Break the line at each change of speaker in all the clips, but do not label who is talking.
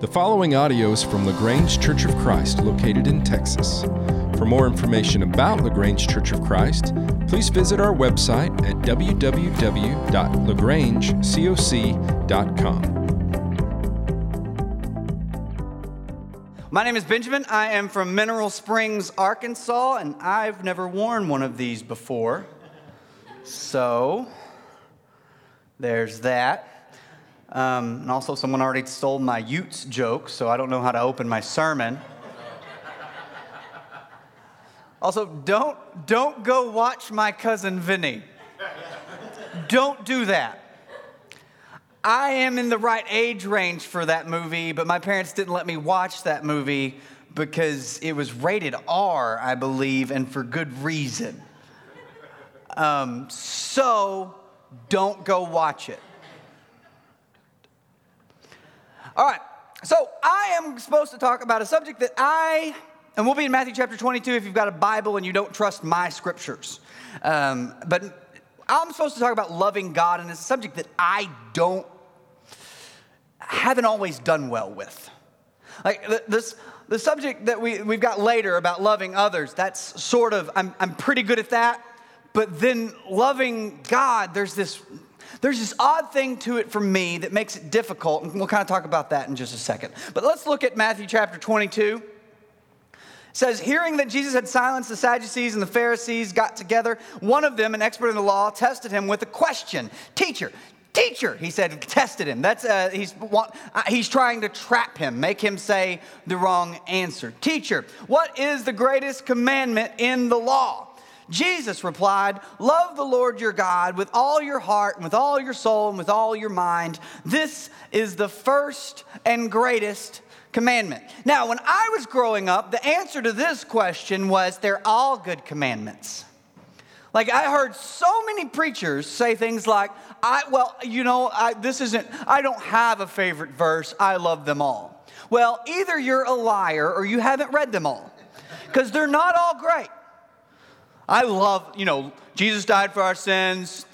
The following audio is from LaGrange Church of Christ, located in Texas. For more information about LaGrange Church of Christ, please visit our website at www.lagrangecoc.com.
My name is Benjamin. I am from Mineral Springs, Arkansas, and I've never worn one of these before. So, there's that. Um, and also, someone already stole my Utes joke, so I don't know how to open my sermon. Also, don't, don't go watch my cousin Vinny. Don't do that. I am in the right age range for that movie, but my parents didn't let me watch that movie because it was rated R, I believe, and for good reason. Um, so, don't go watch it. All right, so I am supposed to talk about a subject that I, and we'll be in Matthew chapter 22 if you've got a Bible and you don't trust my scriptures. Um, but I'm supposed to talk about loving God, and it's a subject that I don't, haven't always done well with. Like this, the subject that we, we've got later about loving others, that's sort of, I'm, I'm pretty good at that. But then loving God, there's this there's this odd thing to it for me that makes it difficult, and we'll kind of talk about that in just a second. But let's look at Matthew chapter 22. It says, hearing that Jesus had silenced the Sadducees and the Pharisees got together, one of them, an expert in the law, tested him with a question Teacher, teacher, he said, tested him. That's, uh, he's, uh, he's trying to trap him, make him say the wrong answer. Teacher, what is the greatest commandment in the law? Jesus replied, Love the Lord your God with all your heart, and with all your soul, and with all your mind. This is the first and greatest commandment. Now, when I was growing up, the answer to this question was they're all good commandments. Like I heard so many preachers say things like, "I well, you know, I, this isn't. I don't have a favorite verse. I love them all." Well, either you're a liar or you haven't read them all, because they're not all great. I love, you know, Jesus died for our sins,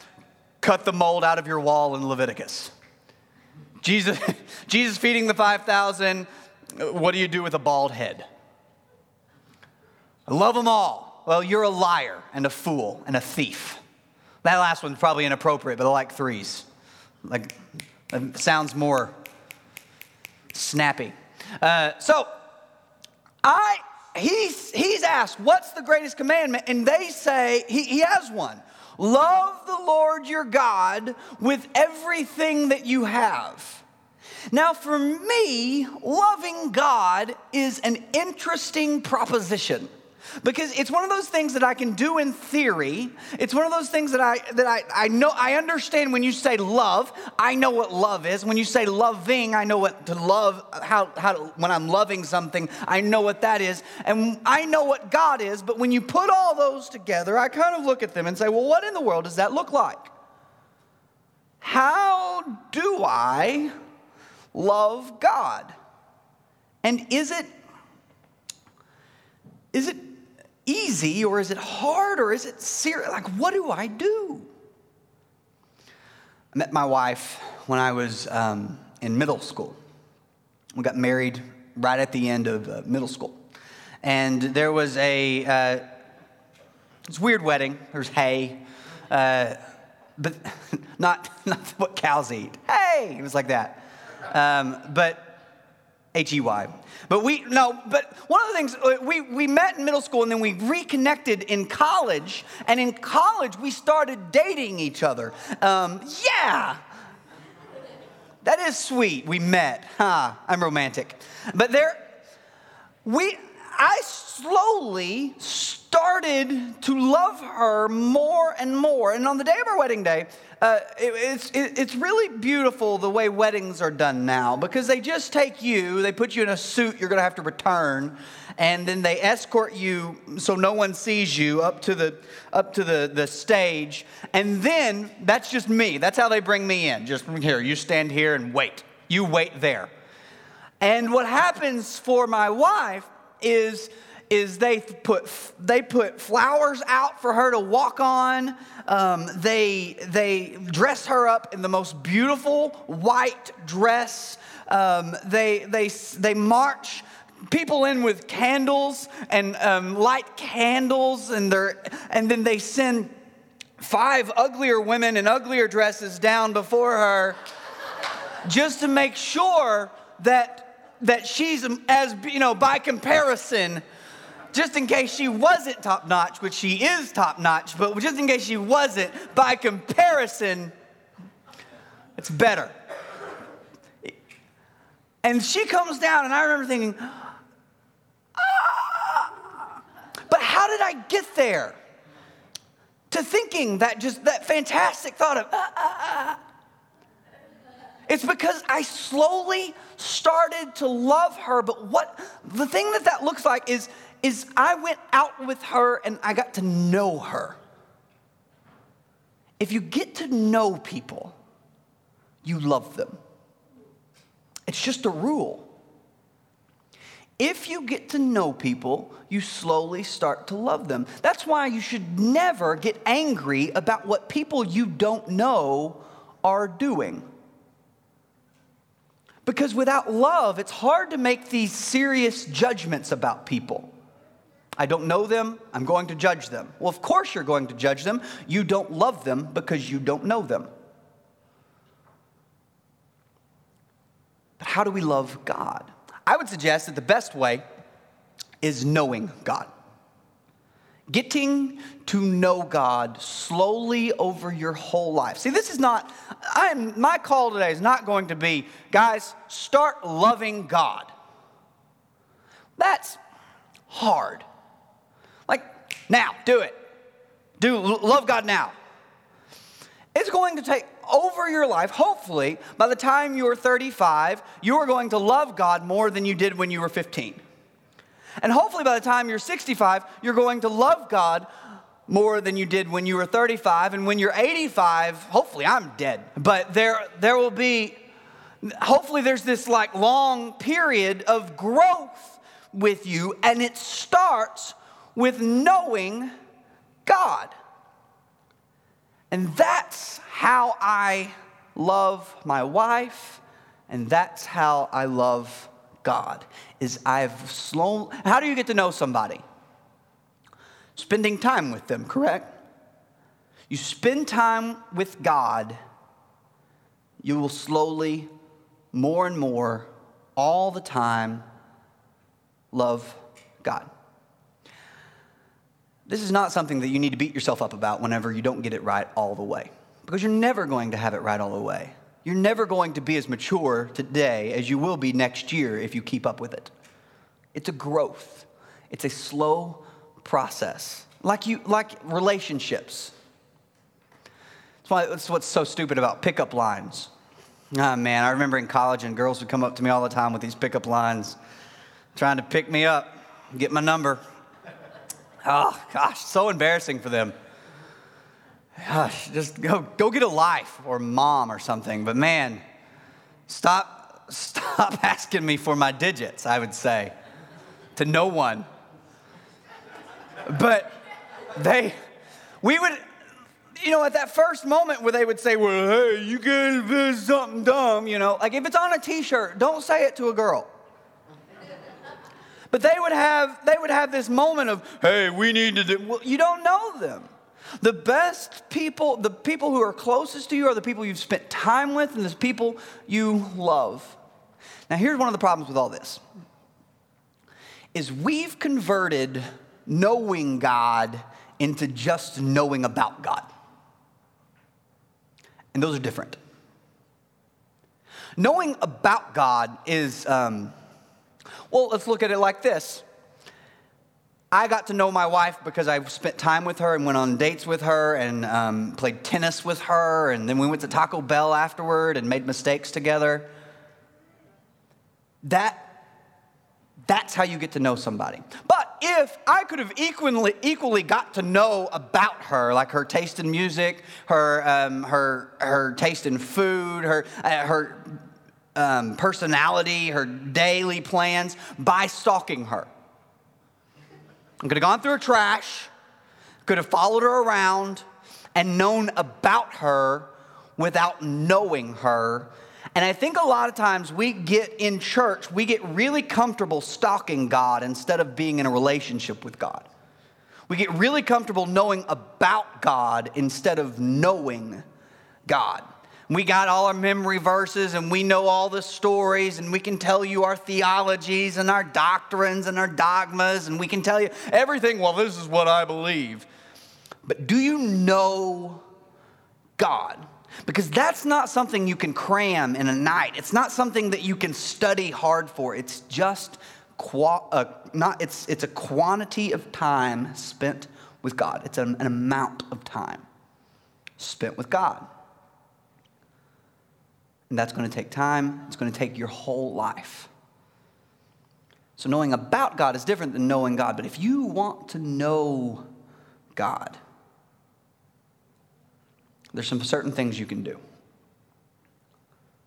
cut the mold out of your wall in Leviticus. Jesus, Jesus feeding the 5,000, what do you do with a bald head? I love them all. Well, you're a liar and a fool and a thief. That last one's probably inappropriate, but I like threes. Like, sounds more snappy. Uh, so, I he's, he's asked, What's the greatest commandment? And they say, He, he has one love the Lord your God with everything that you have. Now, for me, loving God is an interesting proposition because it's one of those things that I can do in theory. It's one of those things that I that I, I know I understand when you say love, I know what love is. When you say loving, I know what to love, how, how to, when I'm loving something, I know what that is. And I know what God is, but when you put all those together, I kind of look at them and say, well, what in the world does that look like? How do I love God? And is it is it easy or is it hard or is it serious? Like, what do I do? I met my wife when I was um, in middle school. We got married right at the end of uh, middle school. And there was a, uh, weird wedding. There's hay, uh, but not, not what cows eat. Hey, it was like that. Um, but H E Y. But we, no, but one of the things, we, we met in middle school and then we reconnected in college. And in college, we started dating each other. Um, yeah. That is sweet. We met. Huh. I'm romantic. But there, we, I slowly started to love her more and more. And on the day of our wedding day, uh, it, it's, it, it's really beautiful the way weddings are done now because they just take you, they put you in a suit you're going to have to return, and then they escort you so no one sees you up to the up to the, the stage. And then that's just me. That's how they bring me in. Just from here, you stand here and wait. You wait there. And what happens for my wife is is they put they put flowers out for her to walk on. Um, they they dress her up in the most beautiful white dress. Um, they, they, they march people in with candles and um, light candles, and, they're, and then they send five uglier women in uglier dresses down before her just to make sure that, that she's, as you know, by comparison, just in case she wasn't top notch, which she is top notch, but just in case she wasn't, by comparison, it's better. And she comes down, and I remember thinking, ah, but how did I get there? To thinking that just that fantastic thought of, ah, ah, ah. It's because I slowly started to love her. But what the thing that that looks like is, is I went out with her and I got to know her. If you get to know people, you love them. It's just a rule. If you get to know people, you slowly start to love them. That's why you should never get angry about what people you don't know are doing. Because without love, it's hard to make these serious judgments about people. I don't know them, I'm going to judge them. Well, of course you're going to judge them. You don't love them because you don't know them. But how do we love God? I would suggest that the best way is knowing God. Getting to know God slowly over your whole life. See, this is not, I am, my call today is not going to be, guys, start loving God. That's hard. Now, do it. Do love God now. It's going to take over your life, hopefully, by the time you're 35, you are going to love God more than you did when you were 15. And hopefully, by the time you're 65, you're going to love God more than you did when you were 35. And when you're 85, hopefully, I'm dead. But there, there will be, hopefully, there's this like long period of growth with you, and it starts with knowing God. And that's how I love my wife, and that's how I love God. Is I've slow. How do you get to know somebody? Spending time with them, correct? You spend time with God, you will slowly, more and more, all the time, love God. This is not something that you need to beat yourself up about whenever you don't get it right all the way, because you're never going to have it right all the way. You're never going to be as mature today as you will be next year if you keep up with it. It's a growth, it's a slow process, like, you, like relationships. That's, why, that's what's so stupid about pickup lines. Oh man, I remember in college and girls would come up to me all the time with these pickup lines, trying to pick me up, get my number. Oh, gosh, so embarrassing for them. Gosh, just go, go get a life or mom or something. But man, stop, stop asking me for my digits, I would say, to no one. But they, we would, you know, at that first moment where they would say, well, hey, you do something dumb, you know, like if it's on a t shirt, don't say it to a girl. But they would have they would have this moment of, hey, we need to do well, you don't know them. The best people, the people who are closest to you are the people you've spent time with and the people you love. Now here's one of the problems with all this. Is we've converted knowing God into just knowing about God. And those are different. Knowing about God is um, well, let's look at it like this. I got to know my wife because I spent time with her and went on dates with her and um, played tennis with her, and then we went to Taco Bell afterward and made mistakes together. That, that's how you get to know somebody. But if I could have equally, equally got to know about her, like her taste in music, her, um, her, her taste in food, her, uh, her um, personality, her daily plans by stalking her. I could have gone through her trash, could have followed her around and known about her without knowing her. And I think a lot of times we get in church, we get really comfortable stalking God instead of being in a relationship with God. We get really comfortable knowing about God instead of knowing God. We got all our memory verses and we know all the stories and we can tell you our theologies and our doctrines and our dogmas and we can tell you everything. Well, this is what I believe. But do you know God? Because that's not something you can cram in a night. It's not something that you can study hard for. It's just uh, not, it's, it's a quantity of time spent with God. It's an, an amount of time spent with God. And that's going to take time, it's going to take your whole life. So, knowing about God is different than knowing God. But if you want to know God, there's some certain things you can do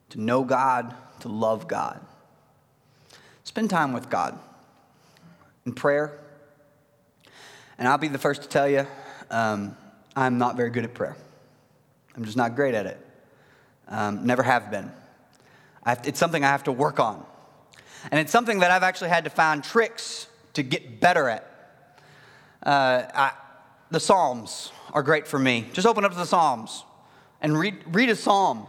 to know God, to love God. Spend time with God in prayer. And I'll be the first to tell you, um, I'm not very good at prayer. I'm just not great at it. Um, never have been. Have it's something I have to work on. And it's something that I've actually had to find tricks to get better at. Uh, I, the Psalms are great for me. Just open up to the Psalms and read, read a psalm.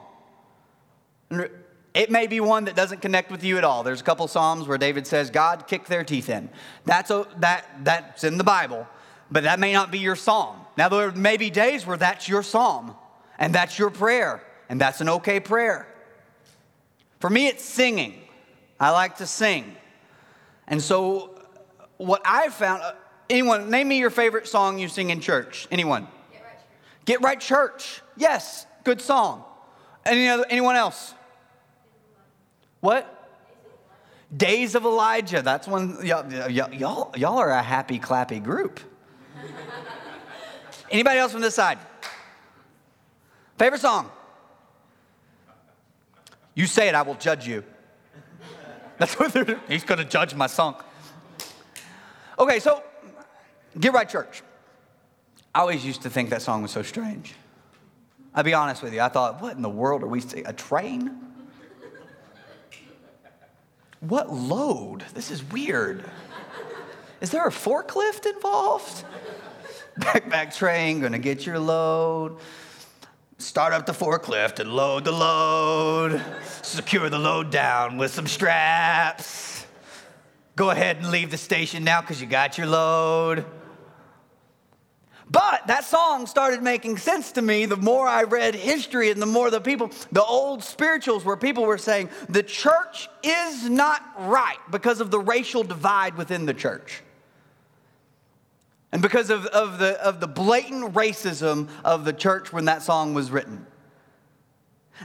It may be one that doesn't connect with you at all. There's a couple psalms where David says, God kicked their teeth in. That's, a, that, that's in the Bible, but that may not be your psalm. Now, there may be days where that's your psalm, and that's your prayer, and that's an okay prayer. For me, it's singing. I like to sing. And so, what I've found, uh, anyone, name me your favorite song you sing in church. Anyone? Get Right Church. Get Right Church. Yes, good song. Any other, anyone else? What? Days of Elijah. That's one, y'all, y'all, y'all are a happy, clappy group. Anybody else from this side? Favorite song? You say it, I will judge you. That's what they're doing. He's going to judge my song. Okay, so Get Right Church. I always used to think that song was so strange. I'll be honest with you. I thought, what in the world are we saying? A train? What load? This is weird. Is there a forklift involved? Backpack train, gonna get your load. Start up the forklift and load the load. Secure the load down with some straps. Go ahead and leave the station now because you got your load. But that song started making sense to me the more I read history and the more the people, the old spirituals, where people were saying the church is not right because of the racial divide within the church. And because of, of, the, of the blatant racism of the church when that song was written.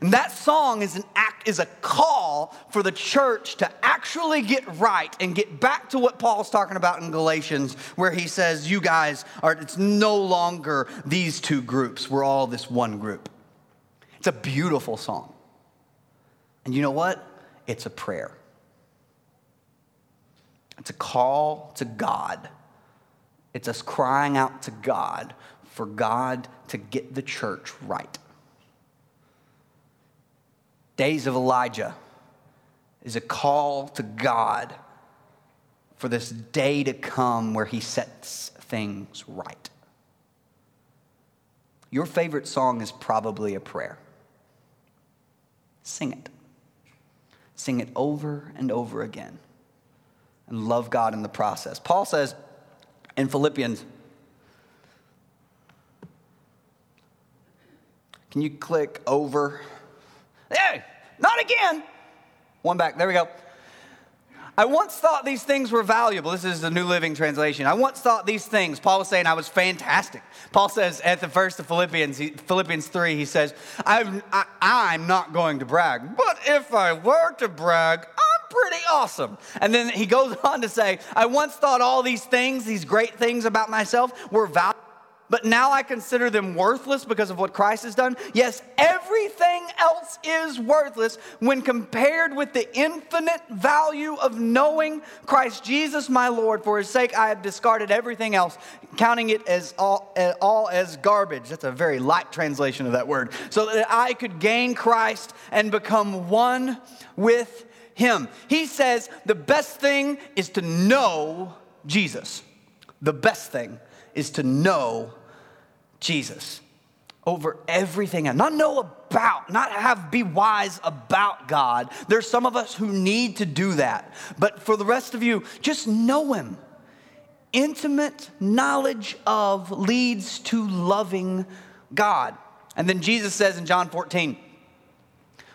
And that song is an act, is a call for the church to actually get right and get back to what Paul's talking about in Galatians, where he says, You guys are, it's no longer these two groups. We're all this one group. It's a beautiful song. And you know what? It's a prayer. It's a call to God. It's us crying out to God for God to get the church right. Days of Elijah is a call to God for this day to come where he sets things right. Your favorite song is probably a prayer. Sing it. Sing it over and over again and love God in the process. Paul says in Philippians, can you click over? Hey, not again. One back. There we go. I once thought these things were valuable. This is the New Living Translation. I once thought these things. Paul was saying I was fantastic. Paul says at the first of Philippians, Philippians 3, he says, I'm, I, I'm not going to brag, but if I were to brag, awesome. And then he goes on to say, I once thought all these things, these great things about myself, were valuable but now I consider them worthless because of what Christ has done. Yes, everything else is worthless when compared with the infinite value of knowing Christ Jesus my Lord. For his sake, I have discarded everything else, counting it as all, eh, all as garbage. That's a very light translation of that word. So that I could gain Christ and become one with him. He says the best thing is to know Jesus. The best thing is to know Jesus over everything and not know about, not have be wise about God. There's some of us who need to do that. But for the rest of you, just know him. Intimate knowledge of leads to loving God. And then Jesus says in John 14,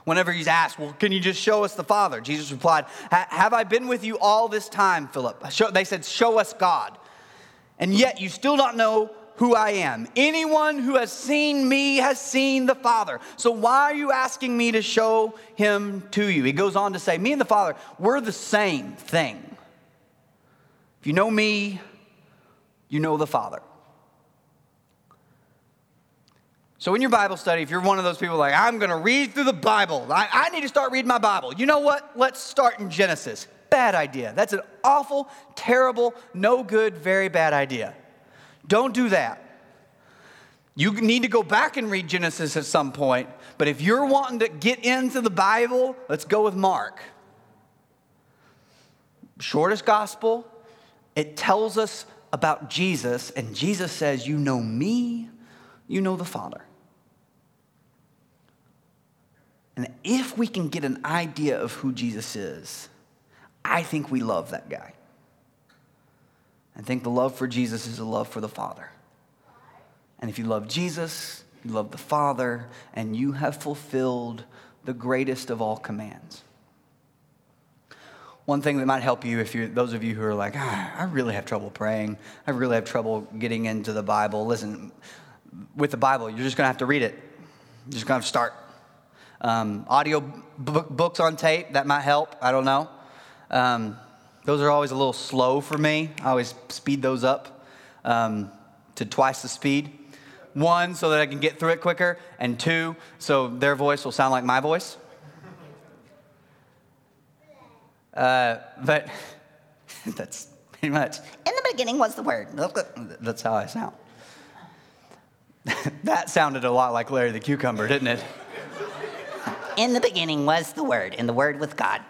whenever he's asked, Well, can you just show us the Father? Jesus replied, Have I been with you all this time, Philip? They said, Show us God and yet you still don't know who I am. Anyone who has seen me has seen the Father. So why are you asking me to show him to you? He goes on to say, Me and the Father, we're the same thing. If you know me, you know the Father. So, in your Bible study, if you're one of those people like, I'm going to read through the Bible, I, I, need to start reading my Bible. You know what? Let's start in Genesis. Bad idea. That's an awful, terrible, no good, very bad idea. Don't do that. You need to go back and read Genesis at some point, but if you're wanting to get into the Bible, let's go with Mark. Shortest gospel, it tells us about Jesus, and Jesus says, You know me, you know the Father. And if we can get an idea of who Jesus is, I think we love that guy. I think the love for Jesus is a love for the Father. And if you love Jesus, you love the Father, and you have fulfilled the greatest of all commands. One thing that might help you if you those of you who are like, ah, I really have trouble praying, I really have trouble getting into the Bible. Listen, with the Bible, you're just gonna have to read it. You're just gonna to start. Um, audio books on tape, that might help. I don't know. Um, those are always a little slow for me. I always speed those up um, to twice the speed. One, so that I can get through it quicker, and two, so their voice will sound like my voice. Uh, but that's pretty much. In the beginning was the word. That's how I sound. that sounded a lot like Larry the Cucumber, didn't it? In the beginning was the word, and the word with God.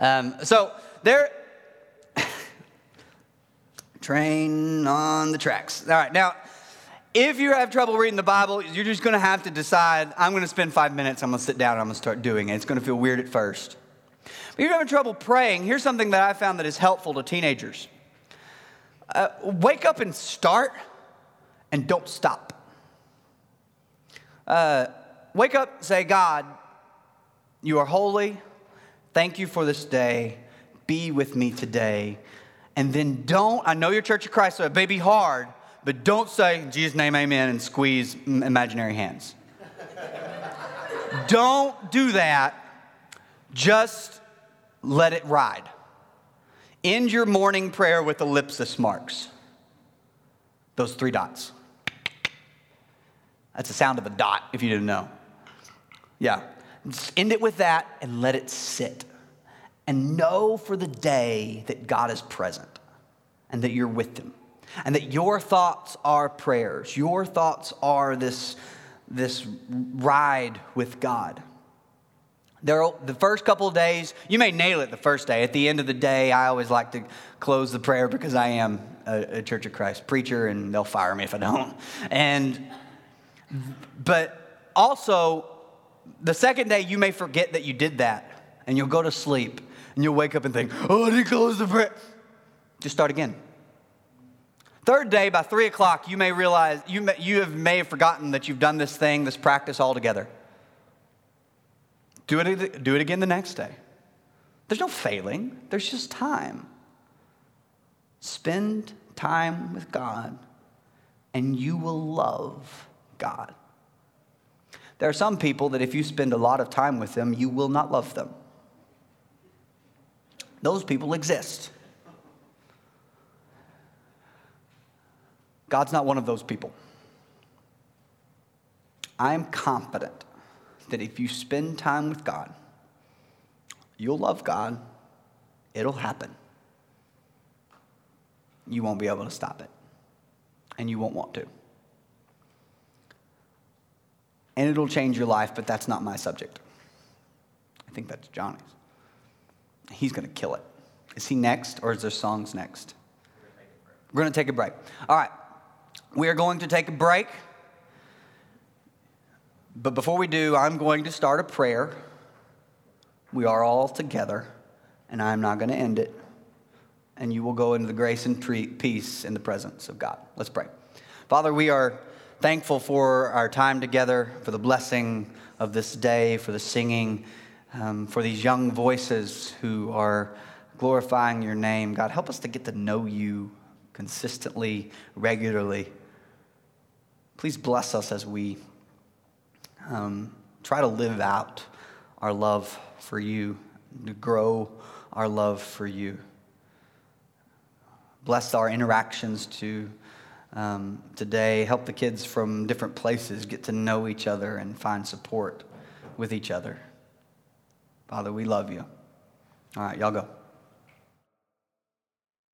Um, so there, train on the tracks. All right, now, if you have trouble reading the Bible, you're just going to have to decide I'm going to spend five minutes, I'm going to sit down, and I'm going to start doing it. It's going to feel weird at first. But if you're having trouble praying, here's something that I found that is helpful to teenagers uh, wake up and start, and don't stop. Uh, wake up, say, God, you are holy. Thank you for this day. Be with me today. And then don't, I know you're Church of Christ, so it may be hard, but don't say, in Jesus' name, amen, and squeeze imaginary hands. don't do that. Just let it ride. End your morning prayer with ellipsis marks. Those three dots. That's the sound of a dot, if you didn't know. Yeah. Just end it with that and let it sit. And know for the day that God is present and that you're with Him. And that your thoughts are prayers. Your thoughts are this, this ride with God. There, the first couple of days, you may nail it the first day. At the end of the day, I always like to close the prayer because I am a, a Church of Christ preacher and they'll fire me if I don't. And, but also, the second day, you may forget that you did that and you'll go to sleep and you'll wake up and think, oh, I didn't close the prayer. Just start again. Third day, by three o'clock, you may realize, you may, you have, may have forgotten that you've done this thing, this practice altogether. Do it, do it again the next day. There's no failing, there's just time. Spend time with God, and you will love God. There are some people that if you spend a lot of time with them, you will not love them. Those people exist. God's not one of those people. I am confident that if you spend time with God, you'll love God, it'll happen. You won't be able to stop it, and you won't want to. And it'll change your life, but that's not my subject. I think that's Johnny's. He's going to kill it. Is he next, or is there songs next? We're going to take a break. All right. We are going to take a break. But before we do, I'm going to start a prayer. We are all together, and I'm not going to end it. And you will go into the grace and peace in the presence of God. Let's pray. Father, we are thankful for our time together, for the blessing of this day, for the singing, um, for these young voices who are glorifying your name. God, help us to get to know you consistently, regularly. Please bless us as we um, try to live out our love for you, to grow our love for you. Bless our interactions to um, today. Help the kids from different places get to know each other and find support with each other. Father, we love you. All right, y'all go.